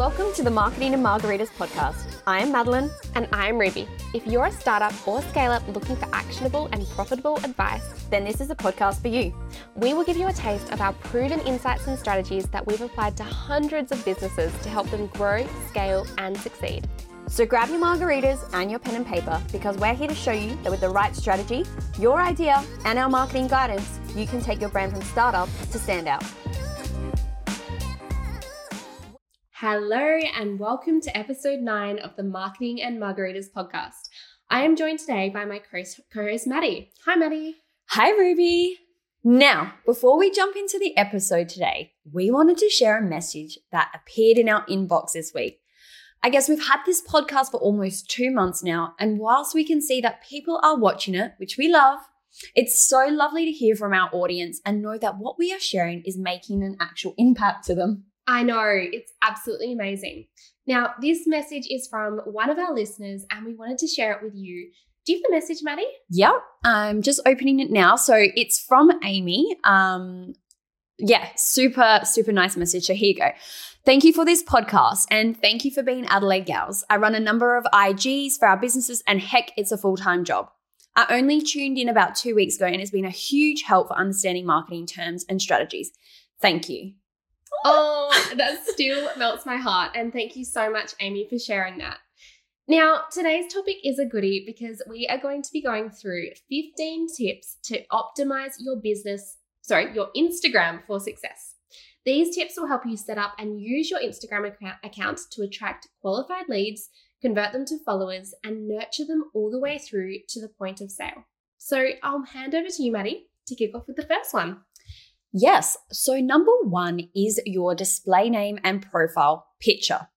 Welcome to the Marketing and Margaritas podcast. I am Madeline. And I'm Ruby. If you're a startup or scale up looking for actionable and profitable advice, Then this is a podcast for you. we will give you a taste of our proven insights and strategies that we've applied to hundreds of businesses to help them grow, scale, and succeed. So grab your margaritas and your pen and paper because we're here to show you that with the right strategy, your idea, and our marketing guidance, you can take your brand from startup to standout. Hello, and welcome to episode nine of the Marketing and Margaritas podcast. I am joined today by my co host, Maddie. Hi, Maddie. Hi, Ruby. Now, before we jump into the episode today, we wanted to share a message that appeared in our inbox this week. I guess we've had this podcast for almost two months now, and whilst we can see that people are watching it, which we love, it's so lovely to hear from our audience and know that what we are sharing is making an actual impact to them. I know, it's absolutely amazing. Now, this message is from one of our listeners, and we wanted to share it with you. Do you have the message, Maddie? Yep, I'm just opening it now. So it's from Amy. Um, yeah, super, super nice message. So here you go. Thank you for this podcast and thank you for being Adelaide Gals. I run a number of IGs for our businesses, and heck, it's a full time job. I only tuned in about two weeks ago and it's been a huge help for understanding marketing terms and strategies. Thank you. Oh, that still melts my heart. And thank you so much, Amy, for sharing that. Now, today's topic is a goodie because we are going to be going through 15 tips to optimize your business, sorry, your Instagram for success. These tips will help you set up and use your Instagram account, to attract qualified leads, convert them to followers, and nurture them all the way through to the point of sale. So I'll hand over to you, Maddie, to kick off with the first one. Yes. So, number one is your display name and profile picture.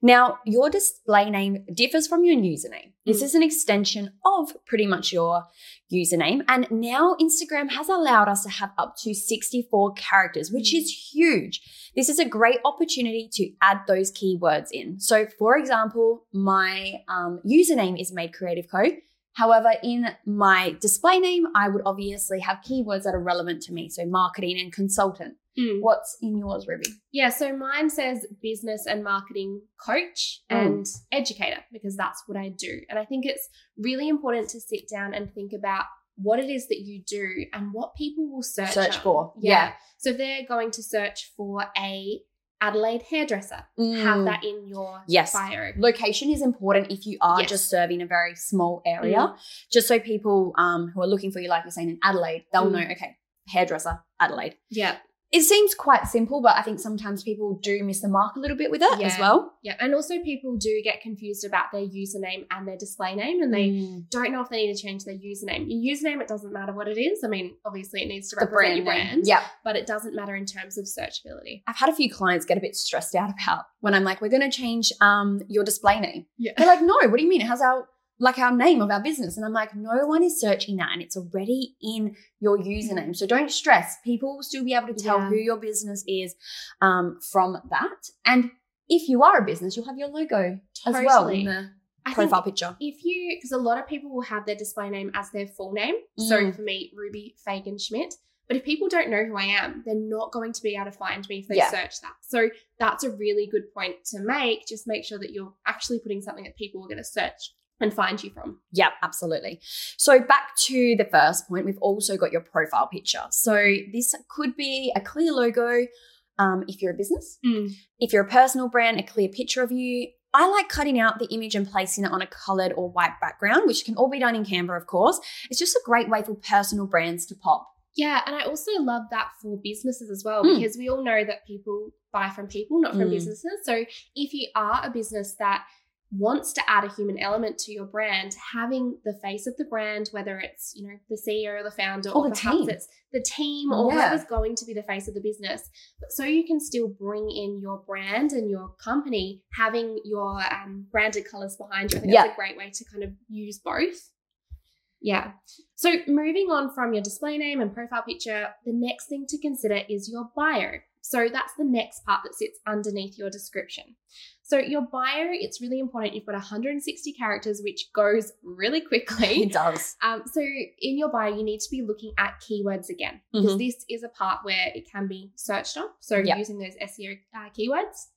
Now, your display name differs from your username. This Mm. is an extension of pretty much your username. And now Instagram has allowed us to have up to 64 characters, which is huge. This is a great opportunity to add those keywords in. So, for example, my um, username is Made Creative Co. However, in my display name, I would obviously have keywords that are relevant to me. So, marketing and consultant. Mm. What's in yours, Ruby? Yeah, so mine says business and marketing coach Mm. and educator because that's what I do. And I think it's really important to sit down and think about what it is that you do and what people will search, Search for, Yeah. yeah. So if they're going to search for a Adelaide hairdresser, have Mm. that in your Yes. bio. Location is important if you are Yes. just serving a very small area. Mm. Just so people um, who are looking for you, like you're saying in Adelaide, they'll Mm. know, okay, hairdresser, Adelaide. Yeah. It seems quite simple, but I think sometimes people do miss the mark a little bit with it as well. Yeah. And also people do get confused about their username and their display name and they Mm. don't know if they need to change their username. Your username, it doesn't matter what it is. I mean, obviously it needs to the represent brand your brand. Yeah. but it doesn't matter in terms of searchability. I've had a few clients get a bit stressed out about when I'm like, we're going to change um, your display name. Yeah. They're like, no, what do you mean? It has our like our name of our business. And I'm like, no one is searching that and it's already in your username. So don't stress. People will still be able to tell Yeah. who your business is um, from that. And if you are a business, you'll have your logo as well Totally. in the I profile picture. if you, because a lot of people will have their display name as their full name. So Mm. for me, Ruby Fagan Schmidt. But if people don't know who I am, they're not going to be able to find me if they Yeah. search that. So that's a really good point to make. Just make sure that you're actually putting something that people are going to search and find you from. Yeah, absolutely. So back to the first point, we've also got your profile picture. So this could be a clear logo um, if you're a business. If you're a personal brand, a clear picture of you. I like cutting out the image and placing it on a colored or white background, which can all be done in Canva, of course. It's just a great way for personal brands to pop. Yeah, and I also love that for businesses as well Mm. because we all know that people buy from people, not from Mm. businesses. So if you are a business that wants to add a human element to your brand, having the face of the brand, whether it's you know the CEO or the founder, Or or, the perhaps team. it's the team or Yeah. whoever's going to be the face of the business, but so you can still bring in your brand and your company, having your um, branded colors behind you. I think Yeah. that's a great way to kind of use both. Yeah. So moving on from your display name and profile picture, the next thing to consider is your bio. So that's the next part that sits underneath your description. So your bio, it's really important. You've got 160 characters, which goes really quickly. It does. Um, so in your bio, you need to be looking at keywords again because Mhm. this is a part where it can be searched on. So Yeah. using those SEO uh, keywords.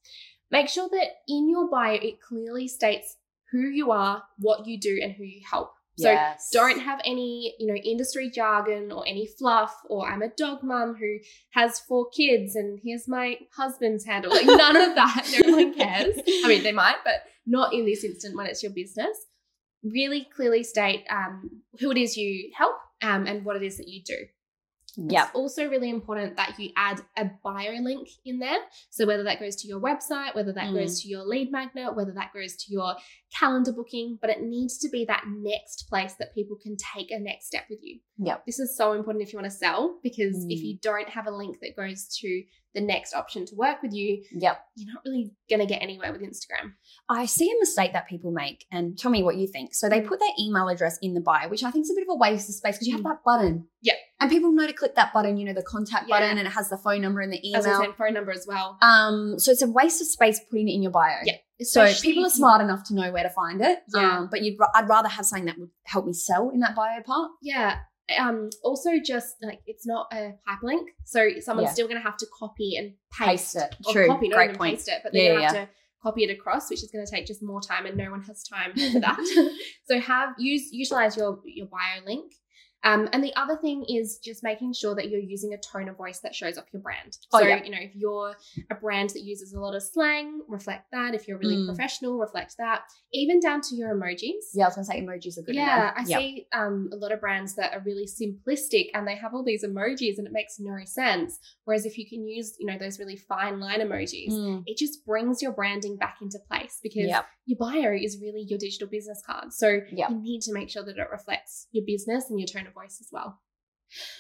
Make sure that in your bio it clearly states who you are, what you do, and who you help. So yes. don't have any, you know, industry jargon or any fluff or I'm a dog mum who has four kids and here's my husband's handle. Like none of that. No one cares. I mean, they might, but not in this instant when it's your business. Really clearly state um, who it is you help um, and what it is that you do. Yep. It's also really important that you add a bio link in there. So whether that goes to your website, whether that Mm. goes to your lead magnet, whether that goes to your calendar booking, but it needs to be that next place that people can take a next step with you. Yep. This is so important if you want to sell because if Mm. you don't have a link that goes to the next option to work with you, Yep. you're not really going to get anywhere with Instagram. I see a mistake that people make, and tell me what you think. So they Mm. put their email address in the bio, which I think is a bit of a waste of space because you have Mm. that button. Yeah. And people know to click that button, you know, the contact Yeah. button, and it has the phone number and the As email. said, phone number as well. Um, so it's a waste of space putting it in your bio. Yeah. So people are smart enough to know where to find it. Yeah. Um, but you'd, I'd rather have something that would help me sell in that bio part. Yeah. Um, also just like it's not a hyperlink. So someone's Yeah. still gonna have to copy and paste. Paste it. Or True. copy, not Great even point. paste it, but Yeah, they're yeah, have to copy it across, which is gonna take just more time and no one has time for that. so have use utilize your your bio link. Um, and the other thing is just making sure that you're using a tone of voice that shows off your brand. Oh, so, yeah. you know, if you're a brand that uses a lot of slang, reflect that. If you're really Mm. professional, reflect that. Even down to your emojis. Yeah, I was gonna say emojis are good. Yeah. I Yep. see um, a lot of brands that are really simplistic and they have all these emojis and it makes no sense. Whereas if you can use, you know, those really fine line emojis, Mm. it just brings your branding back into place because Yep. your bio is really your digital business card. So Yep. you need to make sure that it reflects your business and your tone of voice as well.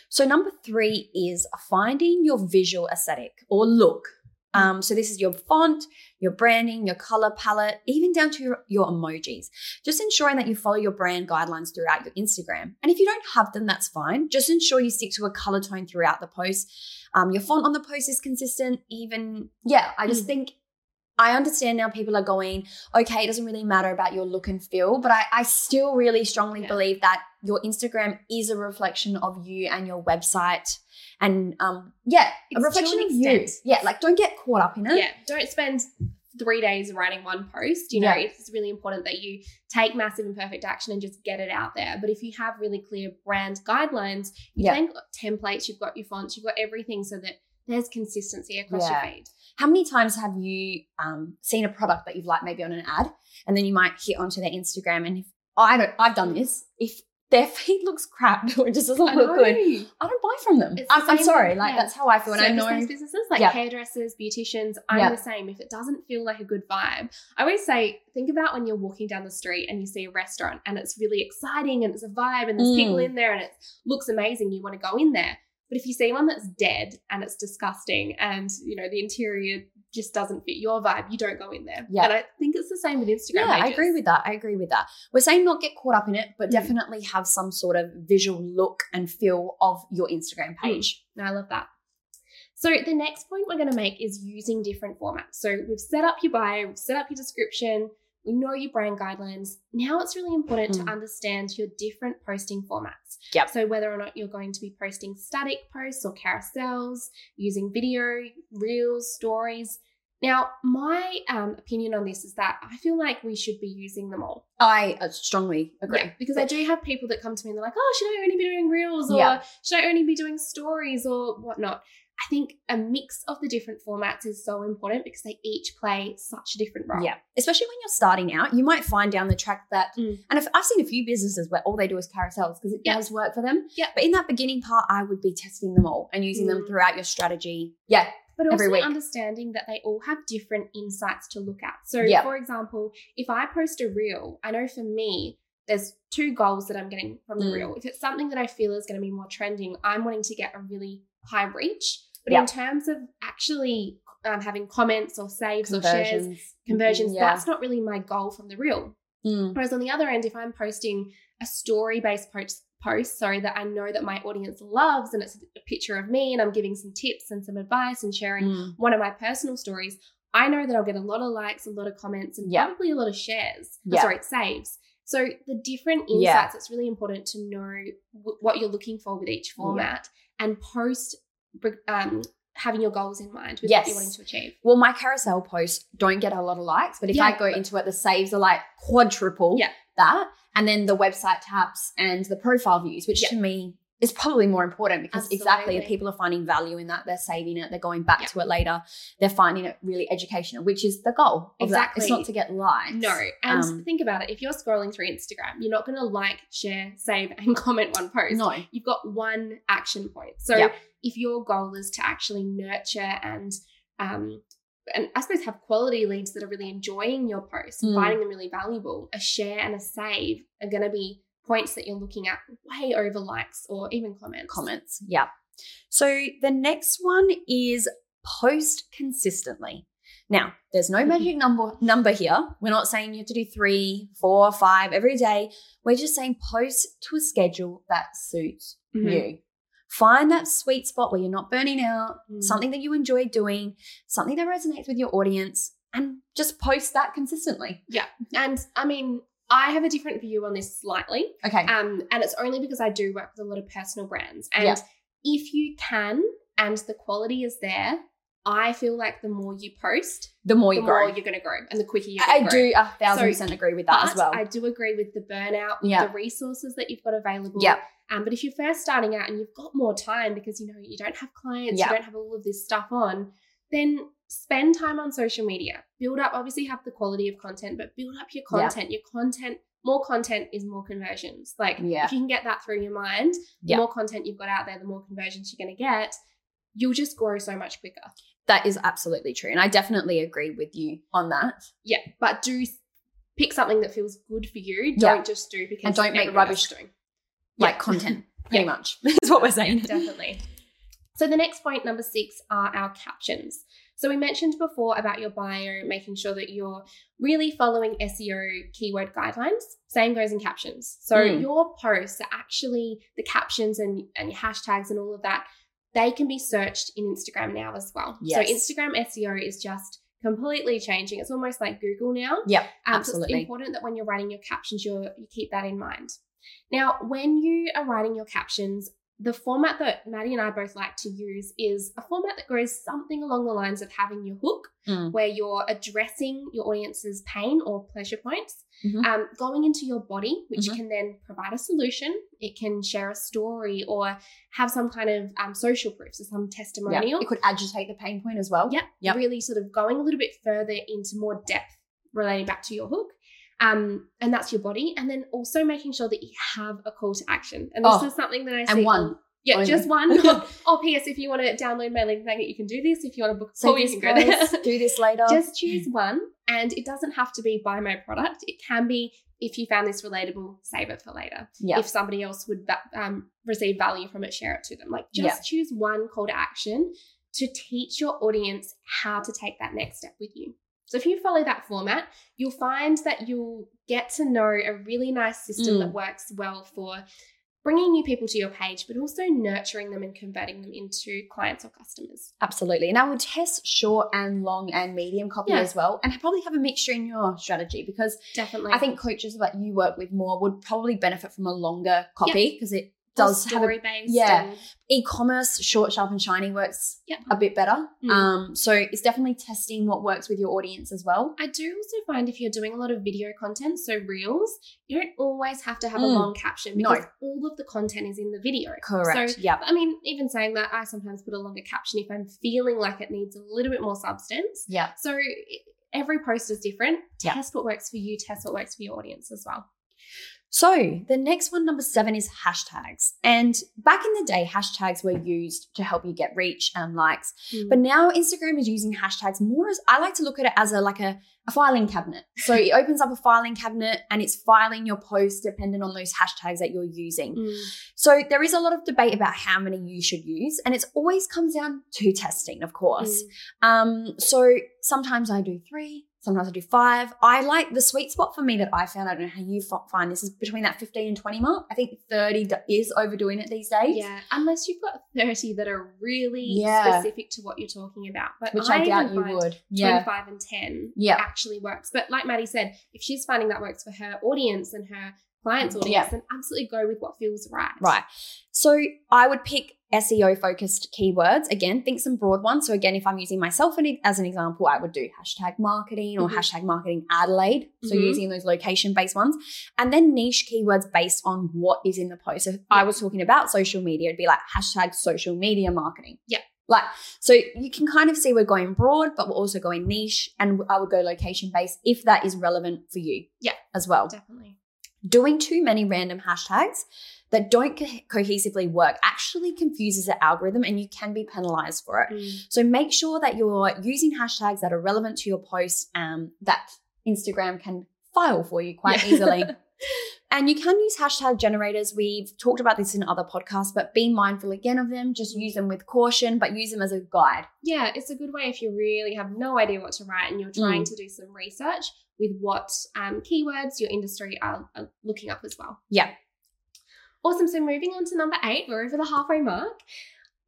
So number three is finding your visual aesthetic or look. Um, so this is your font, your branding, your color palette, even down to your, your emojis. Just ensuring that you follow your brand guidelines throughout your Instagram. And if you don't have them, that's fine. Just ensure you stick to a color tone throughout the post. Um, your font on the post is consistent. Even yeah, I just Mm. think I understand now people are going, okay, it doesn't really matter about your look and feel, but I, I still really strongly Yeah. believe that your Instagram is a reflection of you and your website. And um, yeah, It's a reflection of you. Yeah, like don't get caught up in it. Yeah, don't spend three days writing one post. You know, Yeah. it's really important that you take massive and perfect action and just get it out there. But if you have really clear brand guidelines, you've Yeah. then got templates, you've got your fonts, you've got everything so that there's consistency across Yeah. your feed. How many times have you um, seen a product that you've liked maybe on an ad, and then you might hit onto their Instagram, and if I don't, I've done this. If their feed looks crap or it just doesn't look good, I don't buy from them. The I'm, I'm sorry, like yeah. that's how I feel, and I know. Businesses like Yeah. hairdressers, beauticians, I'm Yeah. the same. If it doesn't feel like a good vibe, I always say, think about when you're walking down the street and you see a restaurant and it's really exciting and it's a vibe and there's people Mm. in there and it looks amazing. You want to go in there. But if you see one that's dead and it's disgusting and you know the interior just doesn't fit your vibe, you don't go in there. Yeah. And I think it's the same with Instagram. Yeah, I agree with that. I agree with that. We're saying not get caught up in it, but Mm. definitely have some sort of visual look and feel of your Instagram page. No, I love that. So the next point we're going to make is using different formats. So we've set up your bio, we've set up your description, we know your brand guidelines. Now it's really important Mm. to understand your different posting formats. Yep. So whether or not you're going to be posting static posts or carousels, using video, reels, stories. Now, my um, opinion on this is that I feel like we should be using them all. I uh, strongly agree. Yeah, because I do have people that come to me and they're like, oh, should I only be doing reels or Yeah. should I only be doing stories or whatnot? I think a mix of the different formats is so important because they each play such a different role. Yeah, especially when you're starting out, you might find down the track that, Mm. and if, I've seen a few businesses where all they do is carousels because it Yeah. does work for them. Yeah. But in that beginning part, I would be testing them all and using them Mm. throughout your strategy. Yeah, But also understanding that they all have different insights to look at. So, Yeah. for example, if I post a reel, I know for me, there's two goals that I'm getting from the Mm. reel. If it's something that I feel is going to be more trending, I'm wanting to get a really high reach. But Yeah. in terms of actually um, having comments or saves or shares, conversions. Yeah. that's not really my goal from the reel. Mm. Whereas on the other end, if I'm posting a story based post, post, sorry, that I know that my audience loves and it's a picture of me and I'm giving some tips and some advice and sharing Mm. one of my personal stories, I know that I'll get a lot of likes, a lot of comments, and Yeah. probably a lot of shares. Yeah. sorry, saves. So the different insights, Yeah. it's really important to know w- what you're looking for with each format and post um, having your goals in mind with Yes. what you're wanting to achieve. Well, my carousel posts don't get a lot of likes, but if Yeah, I go but- into it, the saves are like quadruple Yeah. that. And then the website taps and the profile views, which Yeah. to me is probably more important because exactly Absolutely. if people are finding value in that, they're saving it, they're going back Yeah. to it later, they're finding it really educational, which is the goal exactly that. It's not to get likes. No, and Um, think about it. If you're scrolling through Instagram, you're not going to like, share, save, and comment one post. No. You've got one action point. So Yeah. if your goal is to actually nurture and um, and I suppose have quality leads that are really enjoying your posts, Mm. finding them really valuable, a share and a save are going to be points that you're looking at way over likes or even comments. comments. Yeah. So the next one is post consistently. Now, there's no magic number number here. We're not saying you have to do three, four, five every day. We're just saying post to a schedule that suits Mhm. you. Find that sweet spot where you're not burning out, Mm. something that you enjoy doing, something that resonates with your audience, and just post that consistently. Yeah. And I mean, I have a different view on this slightly. Okay. Um, and it's only because I do work with a lot of personal brands. And if you can and the quality is there, I feel like the more you post, the more the you grow. more you're going to grow and the quicker you're I grow. do a thousand So- percent agree with that as well. I do agree with the burnout, with the resources that you've got available. Yeah. Um, but if you're first starting out and you've got more time because you know you don't have clients, you don't have all of this stuff on, then spend time on social media. Build up, obviously have the quality of content, but build up your Yeah. content. Your content, more content is more conversions. Like Yeah. if you can get that through your mind, the Yeah. more content you've got out there, the more conversions you're going to get. You'll just grow so much quicker. that is absolutely true. And I definitely agree with you on that. Yeah, but do pick something that feels good for you. Don't just do because And don't make rubbish doing. like content, pretty much. is what we're saying. Definitely. So the next point, number six, are our captions. So we mentioned before about your bio, making sure that you're really following SEO keyword guidelines. Same goes in captions. So Mm. your posts are actually the captions and, and your hashtags and all of that, they can be searched in Instagram now as well. Yes. So Instagram SEO is just completely changing. It's almost like Google now. Yeah, Um, so absolutely. it's important that when you're writing your captions, you you keep that in mind. Now, when you are writing your captions, the format that Maddie and I both like to use is a format that goes something along the lines of having your hook, Mm. where you're addressing your audience's pain or pleasure points, Mhm. um, going into your body, which Mhm. can then provide a solution. It can share a story or have some kind of um, social proof, so some testimonial It could agitate the pain point as well. Yeah. Yep. really sort of going a little bit further into more depth relating back to your hook. Um, and that's your body. And then also making sure that you have a call to action. And this Oh, is something that I see. and one yeah, only. just one. or, or PS, if you want to download my link magnet, you can do this. If you want to book a call, you can go there. do this later. just choose one. And it doesn't have to be buy my product. It can be if you found this relatable, save it for later yeah. if somebody else would um, receive value from it, share it to them. Like just Yeah. choose one call to action to teach your audience how to take that next step with you. So if you follow that format, you'll find that you'll get to know a really nice system Mm. that works well for bringing new people to your page, but also nurturing them and converting them into clients or customers. Absolutely. And I would test short and long and medium copy Yeah. as well. And probably have a mixture in your strategy because Definitely. I think coaches that you work with more would probably benefit from a longer copy because it does have a story based. yeah. e-commerce short sharp and shiny works Yep. a bit better Mm. um so it's definitely testing what works with your audience as well I do also find if you're doing a lot of video content, so reels, you don't always have to have a Mm. long caption No. because all of the content is in the video. correct So, yep I mean, even saying that, I sometimes put a longer caption if I'm feeling like it needs a little bit more substance. yeah So every post is different. Yeah. Test what works for you, test what works for your audience as well. So the next one, number seven, is hashtags. And back in the day, hashtags were used to help you get reach and likes. But now Instagram is using hashtags more as I like to look at it as a like a, a filing cabinet. So it opens up a filing cabinet and it's filing your posts dependent on those hashtags that you're using. Mm. So there is a lot of debate about how many you should use, and it always comes down to testing, of course. Mm. Um, so sometimes I do three, sometimes I do five. I like the sweet spot for me that I found. I don't know how you find this is between that 15 and 20 mark. I think 30 is overdoing it these days. Yeah, unless you've got 30 that are really Yeah. specific to what you're talking about. But Which I, doubt you would. Yeah. 25 and 10 Yeah. actually works. But like Maddie said, if she's finding that works for her audience and her clients' audience, Yeah. then absolutely go with what feels right. Right. So I would pick SEO focused keywords. Again, think some broad ones. So, again, if I'm using myself as an example, I would do hashtag marketing or Mhm. hashtag marketing Adelaide. So, Mhm. using those location based ones. And then niche keywords based on what is in the post. So, if I was talking about social media, it'd be like hashtag social media marketing. Yeah. Like, so you can kind of see we're going broad, but we're also going niche. And I would go location based if that is relevant for you. Yeah. As well Definitely. doing too many random hashtags that don't co- cohesively work actually confuses the algorithm and you can be penalized for it. Mm. So make sure that you're using hashtags that are relevant to your post um, that Instagram can file for you quite Yeah. easily. And you can use hashtag generators. We've talked about this in other podcasts, but be mindful again of them. Just use them with caution, but use them as a guide. yeah, it's a good way if you really have no idea what to write and you're trying to do some research with what um, keywords your industry are, are looking up as well. Yeah. Awesome. So moving on to number eight, we're over the halfway mark.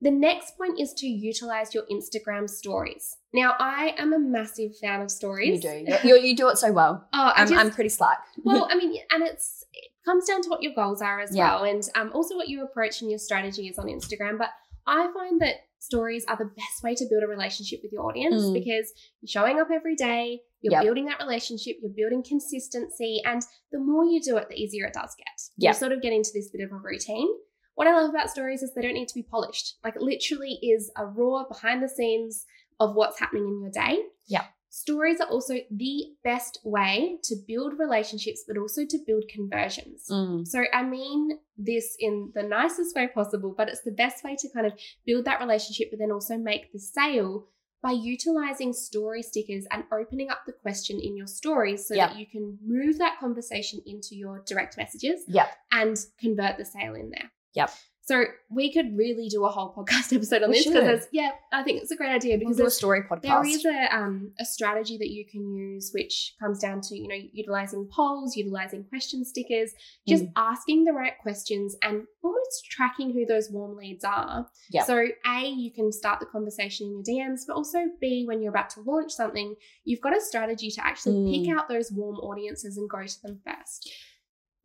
The next point is to utilize your Instagram stories. Now, I am a massive fan of stories. You do. You, you, do it so well. Oh, I'm, just, I'm pretty slack. well, I mean, and it's it comes down to what your goals are as Yeah. well, and um, also what your approach and your strategy is on Instagram. But I find that stories are the best way to build a relationship with your audience Mm. because you're showing up every day, you're Yep. building that relationship, you're building consistency, and the more you do it, the easier it does get. Yep. You sort of get into this bit of a routine. What I love about stories is they don't need to be polished. Like it literally is a raw behind the scenes of what's happening in your day. Yeah. Stories are also the best way to build relationships, but also to build conversions. Mm. So, I mean this in the nicest way possible, but it's the best way to kind of build that relationship, but then also make the sale by utilizing story stickers and opening up the question in your stories so Yep. that you can move that conversation into your direct messages Yep. and convert the sale in there. Yep. So we could really do a whole podcast episode on We this because yeah, I think it's a great idea We'll because do a story podcast. there is a um, a strategy that you can use, which comes down to you know utilizing polls, utilizing question stickers, just Mm. asking the right questions, and almost tracking who those warm leads are. Yeah. So a you can start the conversation in your DMs, but also b when you're about to launch something, you've got a strategy to actually pick Mm. out those warm audiences and go to them first.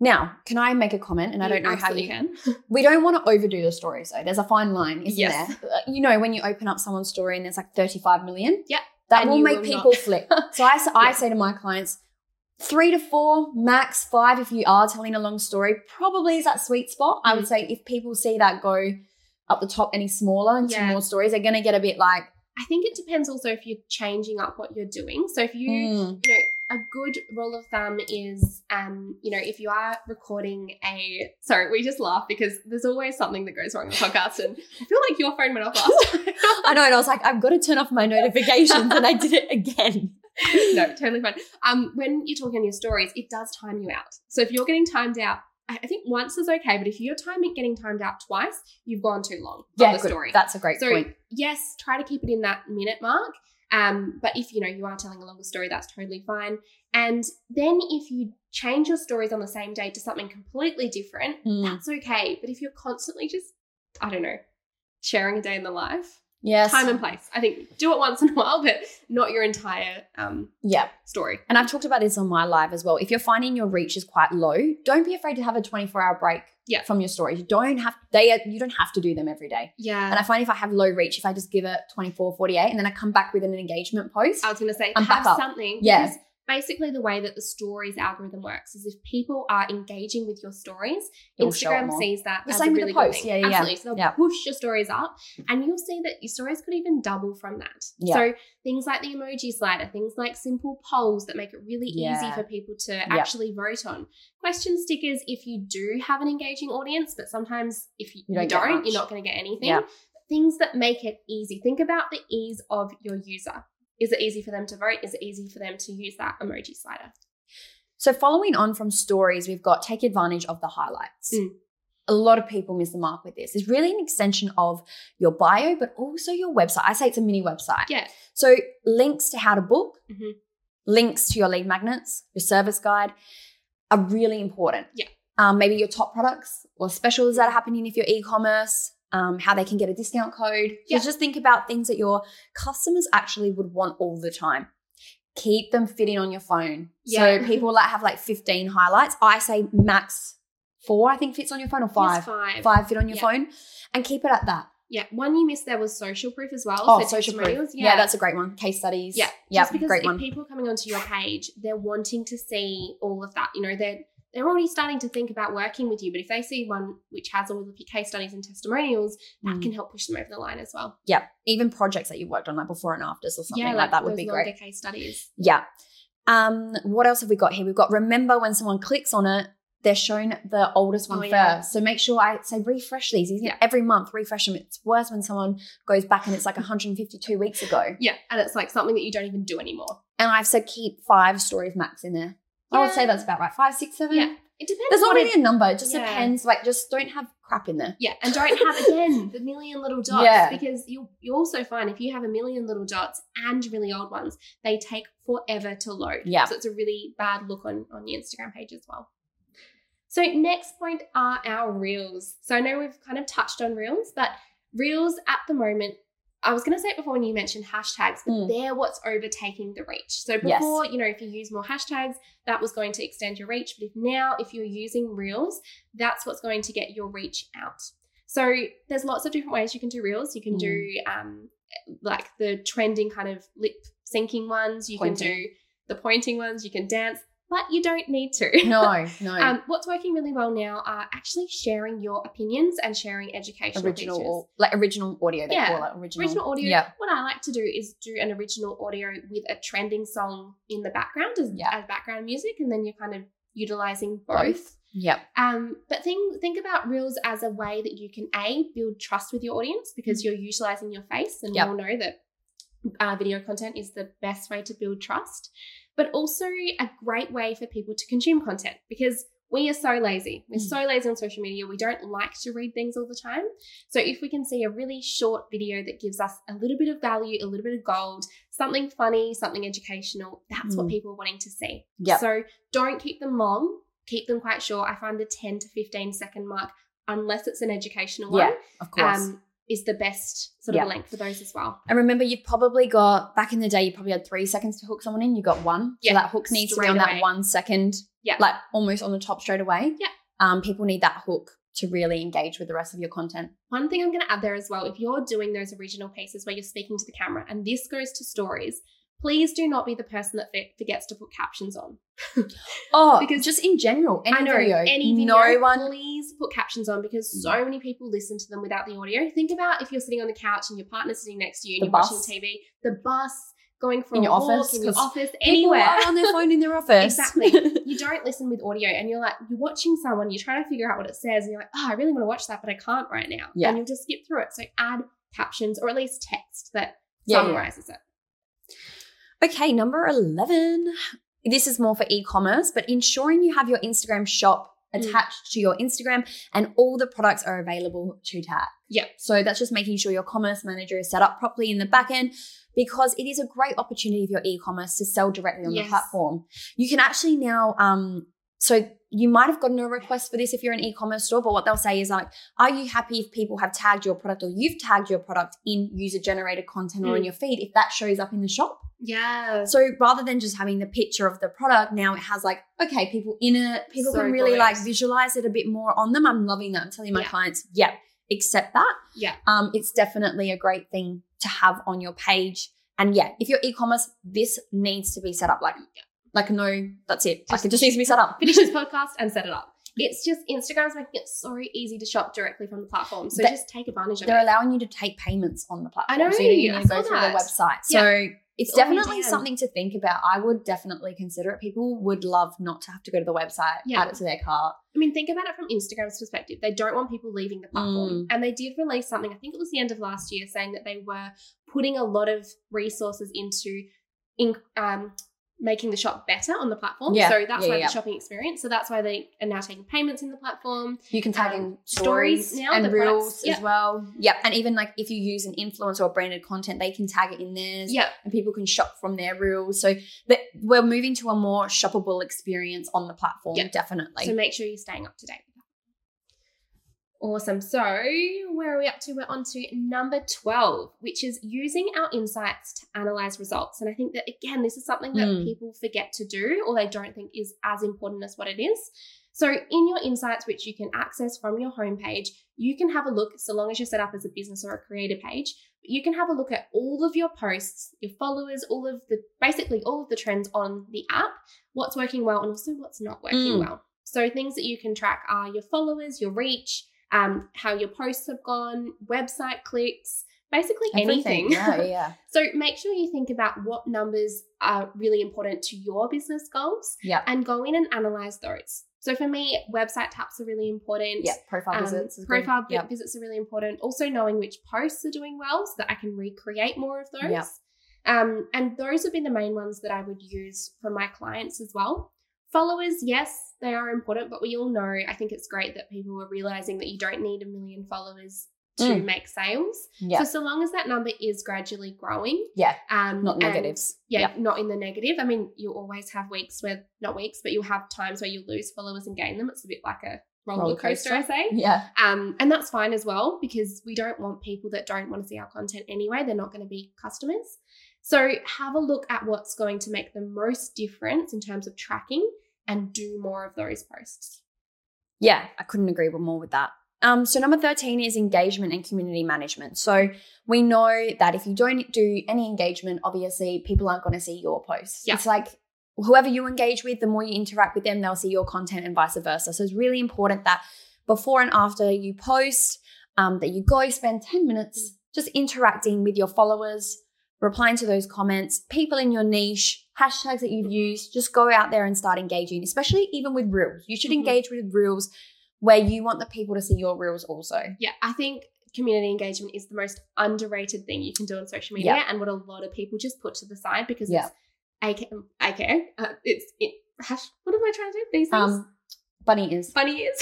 Now, can I make a comment? And I don't know how you can. We don't want to overdo the story, so there's a fine line, isn't Yes. there? Uh, You know, when you open up someone's story and there's like 35 million, Yep. that will make will people not- flip. So I Yeah. say to my clients, three to four, max five if you are telling a long story, probably is that sweet spot. I would Mm. say if people see that go up the top any smaller into Yeah. more stories, they're going to get a bit like, I think it depends also if you're changing up what you're doing. So if you mm, you know, a good rule of thumb is, um, you know, if you are recording a, sorry, we just laugh because there's always something that goes wrong with podcasts, and I feel like your phone went off last time. I know. And I was like, I've got to turn off my notifications. and I did it again. no, totally fine. Um, when you're talking on your stories, it does time you out. So if you're getting timed out, I think once is okay, but if you're timing getting timed out twice, you've gone too long Yeah, on the good. story. That's a great so point. yes, try to keep it in that minute mark. Um, but if you know you are telling a longer story, that's totally fine. And then if you change your stories on the same day to something completely different, Mm. that's okay. But if you're constantly just, I don't know, sharing a day in the life, Yes. time and place. I think do it once in a while, but not your entire um, yeah. story. And I've talked about this on my live as well. If you're finding your reach is quite low, don't be afraid to have a 24 hour break Yeah. from your stories. You don't have they are, you don't have to do them every day. Yeah. And I find if I have low reach, if I just give it 24, 48, and then I come back with an engagement post, I was going to say, I'm have back up. something. Yeah. Basically, the way that the stories algorithm works is if people are engaging with your stories, It will Instagram sees that The same a with the posts. Yeah, yeah, yeah. Absolutely. So they'll Yeah. push your stories up, and you'll see that your stories could even double from that. Yeah. So things like the emoji slider, things like simple polls that make it really easy for people to actually vote on. Question stickers if you do have an engaging audience, but sometimes if you, You don't don't, you're not going to get anything. Things that make it easy. Think about the ease of your user. Is it easy for them to vote? Is it easy for them to use that emoji slider? So, following on from stories, we've got take advantage of the highlights. Mm. A lot of people miss the mark with this. It's really an extension of your bio, but also your website. I say it's a mini website. Yeah. So, links to how to book, Mhm. links to your lead magnets, your service guide are really important. Yeah. Um, maybe your top products or specials that are happening if you're e commerce, um, how they can get a discount code. Yeah. Just think about things that your customers actually would want all the time. Keep them fitting on your phone. Yeah. So, people that have like 15 highlights, I say max four, I think fits on your phone or five five. five fit on your Yeah. phone and keep it at that. Yeah. One you missed there was social proof as well. Oh, social proof. testimonials. Yeah. that's a great one. Case studies. Yeah, Yeah. just because Great if one. people are coming onto your page, they're wanting to see all of that. You know, they're they're already starting to think about working with you. But if they see one which has all of your case studies and testimonials, that Mm. can help push them over the line as well. Yeah. Even projects that you've worked on, like before and afters or something yeah, like, that would be great. Case studies. Yeah. Um, what else have we got here? We've got remember when someone clicks on it, they're shown the oldest one Oh, first. yeah. So make sure I say refresh these. These Yeah. every month, refresh them. It's worse when someone goes back and it's like 152 weeks ago. Yeah, and it's like something that you don't even do anymore. And I've said keep five stories max in there. I would say that's about right. Five, six, seven. Yeah, it depends. There's not really it- a number. It just Yeah. depends. Like, just don't have crap in there. Yeah, and don't have again the million little dots Yeah. because you you also find if you have a million little dots and really old ones, they take forever to load. Yeah. so it's a really bad look on on the Instagram page as well. So next point are our reels. So I know we've kind of touched on reels, but reels at the moment. I was going to say it before when you mentioned hashtags, but Mm. they're what's overtaking the reach. So Yes. before, you know, if you use more hashtags, that was going to extend your reach. But if now, if you're using reels, that's what's going to get your reach out. So there's lots of different ways you can do reels. You can do um, like the trending kind of lip syncing ones. You can do the pointing ones. You can dance, but you don't need to. No, no. Um, what's working really well now are actually sharing your opinions and sharing educational original, features. like original audio. They Yeah. call it original. Original audio. Yeah. What I like to do is do an original audio with a trending song in the background as, Yeah. as background music, and then you're kind of utilizing Both. both. Yep. Um, but think think about reels as a way that you can a build trust with your audience because you're utilizing your face, and Yep. we all know that uh, video content is the best way to build trust. But also a great way for people to consume content because we are so lazy. We're Mm. so lazy on social media. We don't like to read things all the time. So if we can see a really short video that gives us a little bit of value, a little bit of gold, something funny, something educational, that's what Mm. people are wanting to see. Yep. So don't keep them long. Keep them quite short. I find the 10 to 15 second mark, unless it's an educational one, Yeah, of course. um, is the best sort of length for those as well. And remember, you've probably got back in the day, you probably had three seconds to hook someone in. You got one. Yeah, So that hook needs to be on away. that one second. Yeah. Like almost on the top straight away. Yeah. Um, people need that hook to really engage with the rest of your content. One thing I'm going to add there as well if you're doing those original pieces where you're speaking to the camera, and this goes to stories, please do not be the person that forgets to put captions on. Oh, Because- just in general, any I know video, any video, no one. please put captions on because so many people listen to them without the audio. Think about if you're sitting on the couch and your partner's sitting next to you and The you're bus. watching TV, the bus, going for In your walk, office, in your office, anywhere. are on their phone in their office. Exactly. you don't listen with audio and you're like you're watching someone you're trying to figure out what it says and you're like oh i really want to watch that but i can't right now Yeah. and you'll just skip through it so add captions or at least text that Yeah, yeah. summarizes it Okay, number 11. This is more for e commerce, but ensuring you have your Instagram shop Mm. attached to your Instagram and all the products are available to tag. Yeah. So that's just making sure your commerce manager is set up properly in the back end because it is a great opportunity for your e commerce to sell directly on Yes. the platform. You can actually now, um, so you might have gotten a request for this if you're an e-commerce store, but what they'll say is like, are you happy if people have tagged your product or you've tagged your product in user-generated content or in Mm. your feed if that shows up in the shop? yeah So rather than just having the picture of the product, now it has like, okay, people in it, people So can really like visualize it a bit more on them. I'm loving that. I'm telling my Yeah. clients, yeah, accept that. Yeah. Um, it's definitely a great thing to have on your page. And yeah, if you're e-commerce, this needs to be set up like, like no, that's it. Like it just needs to be set up. finish this podcast and set it up it's just instagram's making it so easy to shop directly from the platform so just take advantage of They're it allowing you to take payments on the platform. I know, So you need to go through website. Yeah. So it's It's definitely something to think about. I would definitely consider it. People would love not to have to go to the website, Yeah. add it to their cart. I mean, think about it from Instagram's perspective. They don't want people leaving the platform. Mm. And they did release something, I think it was the end of last year, saying that they were putting a lot of resources into in, um, making the shop better on the platform. Yeah, So that's yeah, why yeah. the shopping experience. So that's why they are now taking payments in the platform. You can tag Um, in stories stories now, and the reels products- as well. Yep. And even like if you use an influencer or branded content, they can tag it in theirs. Yeah. And people can shop from their reels. So that we're moving to a more shoppable experience on the platform. Yeah. Definitely. So make sure you're staying up to date. Awesome. So where are we up to? We're on to number 12, which is using our insights to analyze results. And I think that, again, this is something that Mm. people forget to do or they don't think is as important as what it is. So, in your insights, which you can access from your homepage, you can have a look, so long as you're set up as a business or a creator page, you can have a look at all of your posts, your followers, all of the basically all of the trends on the app, what's working well, and also what's not working Mm. well. So, things that you can track are your followers, your reach, um, how your posts have gone, website clicks, basically anything. Yeah, yeah. So make sure you think about what numbers are really important to your business goals Yeah. and go in and analyze those. So for me, website taps are really important. Yeah. Profile Um, visits. is profile Yep. visits are really important. Also knowing which posts are doing well so that I can recreate more of those. Yep. Um, and those have been the main ones that I would use for my clients as well. Followers, yes, they are important, but we all know I think it's great that people are realizing that you don't need a million followers to Mm. make sales. Yeah. So so long as that number is gradually growing, yeah. um, Not negatives. yeah, Yep. not in the negative. I mean, you'll always have weeks where not weeks, but you'll have times where you lose followers and gain them. It's a bit like a roller, Roller coaster, coaster. I say. Yeah. Um, and that's fine as well because we don't want people that don't want to see our content anyway. They're not going to be customers. So have a look at what's going to make the most difference in terms of tracking and do more of those posts. Yeah, I couldn't agree more with that. Um, so number 13 is engagement and community management. So we know that if you don't do any engagement, obviously people aren't going to see your posts. Yeah. It's like whoever you engage with, the more you interact with them, they'll see your content and vice versa. So it's really important that before and after you post, um, that you go spend 10 minutes just interacting with your followers, replying to those comments, people in your niche, hashtags that you've used, just go out there and start engaging, especially even with reels. You should Mhm. engage with reels where you want the people to see your reels also. Yeah, I think community engagement is the most underrated thing you can do on social media Yeah. and what a lot of people just put to the side because Yeah. it's AK, AK uh, it's it, hash, what am I trying to do these things? Um, bunny is. Funny is.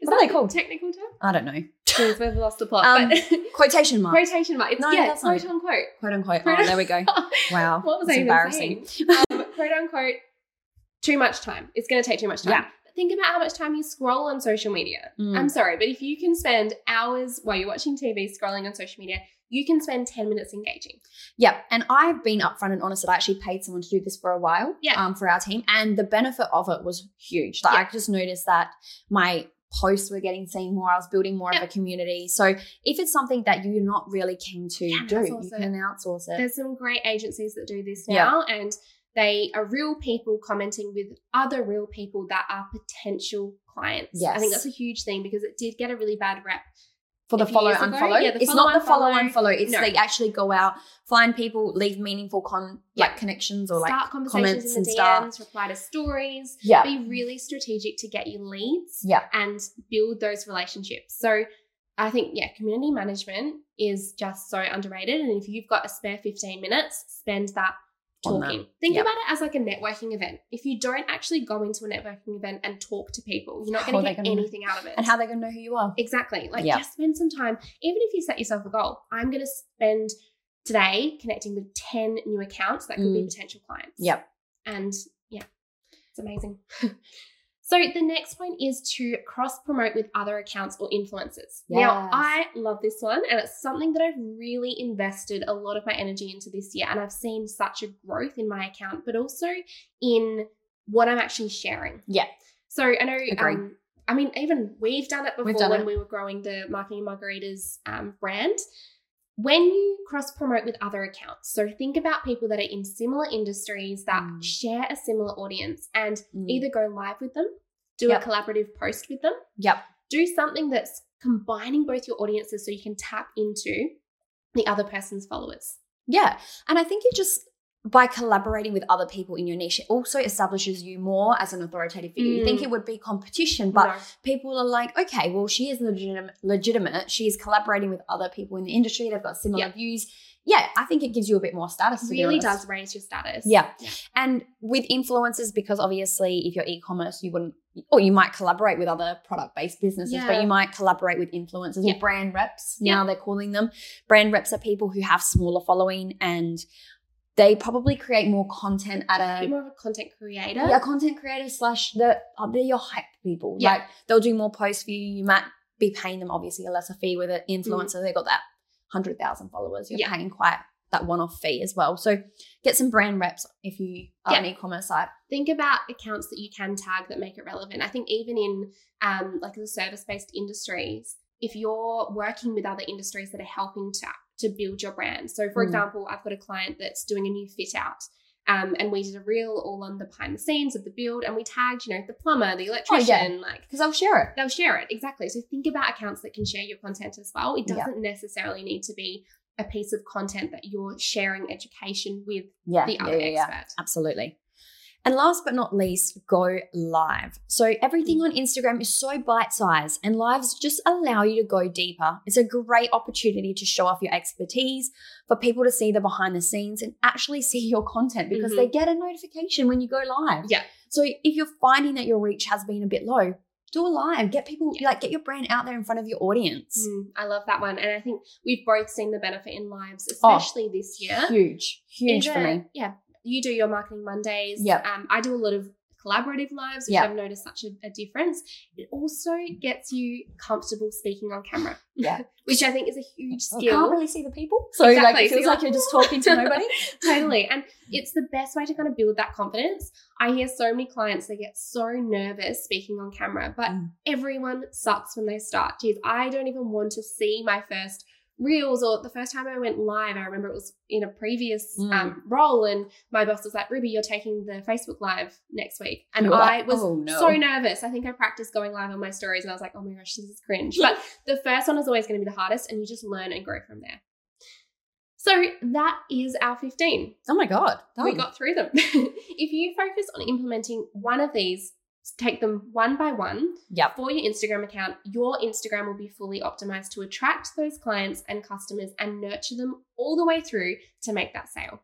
Is What that they a called? technical term? I don't know. We've lost the plot. Um, but Quotation mark. quotation mark. It's No, yeah, that's not quote unquote. Quote unquote. Quote- Oh, there we go. Wow. What was That's I embarrassing. Um, quote unquote, too much time. It's going to take too much time. Yeah. But Think about how much time you scroll on social media. Mm. I'm sorry, but if you can spend hours while you're watching TV scrolling on social media, you can spend 10 minutes engaging. Yeah, and I've been upfront and honest that I actually paid someone to do this for a while. Yeah. Um, for our team, and the benefit of it was huge. Like Yeah. I just noticed that my posts were getting seen more. I was building more Yeah. of a community. So if it's something that you're not really keen to You do, outsource you can outsource it. There's some great agencies that do this now, and they are real people commenting with other real people that are potential clients. I think that's a huge thing because it did get a really bad rep. for the follow ago, unfollow. yeah, the it's follow, not the follow unfollow. unfollow. It's No. they actually go out, find people, leave meaningful con Yeah. like connections or like start conversations comments in and the stuff. DMs, reply to stories. Yeah. Be really strategic to get you leads Yeah. and build those relationships. So I think, yeah, community management is just so underrated. And if you've got a spare 15 minutes, spend that. Talking. Think Yep. about it as like a networking event. If you don't actually go into a networking event and talk to people, you're not going to get gonna- anything out of it. And how are they're gonna know who you are. Exactly. Like Yeah. just spend some time. Even if you set yourself a goal, I'm going to spend today connecting with 10 new accounts that could be Mm. potential clients. Yep. And yeah, it's amazing. so the next point is to cross promote with other accounts or influencers. Now, I love this one and it's something that I've really invested a lot of my energy into this year and I've seen such a growth in my account, but also in what I'm actually sharing. Yeah. So I know Agree. um I mean, even we've done it before done when it. we were growing the Marketing Margaritas um, brand. When you cross promote with other accounts, so think about people that are in similar industries that Mm. share a similar audience and Mm. either go live with them, do Yep. a collaborative post with them, Yep. do something that's combining both your audiences so you can tap into the other person's followers. Yeah. And I think you just by collaborating with other people in your niche, it also establishes you more as an authoritative figure. You think Mm. it would be competition, but No. people are like, okay, well, she is legitimate. legitimate. She's collaborating with other people in the industry. They've got similar Yeah. views. Yeah, I think it gives you a bit more status. Really does raise your status. Yeah. Yeah. And with influencers, because obviously, if you're e-commerce, you wouldn't, or you might collaborate with other product-based businesses, but you might collaborate with influencers Yeah. or brand reps. Yeah. Now they're calling them brand reps are people who have smaller following and they probably create more content at A a more of a content creator. yeah content creator slash the uh, they're your hype people. Yeah. Like they'll do more posts for you. You might be paying them obviously a lesser fee with an influencer. They got that hundred thousand followers. You're Mm. Yeah. paying quite that one-off fee as well. So get some brand reps if you are Yeah. an e-commerce site. think about accounts that you can tag that make it relevant. I think even in um, like the service-based industries, if you're working with other industries that are helping to to build your brand. So, for Mm. example, I've got a client that's doing a new fit out. Um, and we did a reel all on the behind the scenes of the build, and we tagged, you know, the plumber, the electrician, like Because I'll share it. they'll share it exactly. So think about accounts that can share your content as well. It doesn't necessarily need to be a piece of content that you're sharing education with Yeah, the other yeah, yeah. expert. Absolutely. And last but not least, go live. So everything on Instagram is so bite sized, and lives just allow you to go deeper. It's a great opportunity to show off your expertise, for people to see the behind the scenes and actually see your content because Mhm. they get a notification when you go live. Yeah. So if you're finding that your reach has been a bit low, do a live. Get people like get your brand out there in front of your audience. Mm, I love that one. And I think we've both seen the benefit in lives, Oh, especially this year. Huge, huge for me. Yeah. You do your marketing Mondays. Yeah. Um, I do a lot of collaborative lives, which Yep. I've noticed such a, a difference. It also gets you comfortable speaking on camera. Yeah. which I think is a huge I skill. can't really see the people, so Exactly. like it feels you're like like, you're just talking to nobody. totally. And it's the best way to kind of build that confidence. I hear so many clients, they get so nervous speaking on camera, but Mm. everyone sucks when they start. Geez, I don't even want to see my first reels or the first time I went live. I remember it was in a previous Mm. um, role, and my boss was like, Ruby, you're taking the Facebook Live next week. And You're I like, was "Oh, no." so nervous. I think I practiced going live on my stories, and I was like, oh my gosh, this is cringe. But the first one is always going to be the hardest, and you just learn and grow from there. So that is our 15. Oh my god, We got through them. if you focus on implementing one of these, take them one by one Yep. for your Instagram account, your Instagram will be fully optimized to attract those clients and customers and nurture them all the way through to make that sale.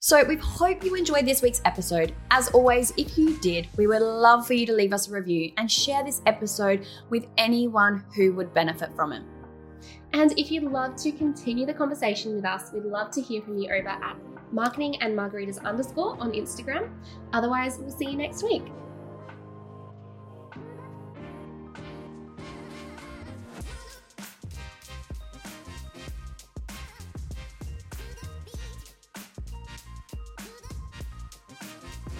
So we hope you enjoyed this week's episode. As always, if you did, we would love for you to leave us a review and share this episode with anyone who would benefit from it. And if you'd love to continue the conversation with us, we'd love to hear from you over at marketing and margaritas underscore on Instagram. Otherwise, we'll see you next week.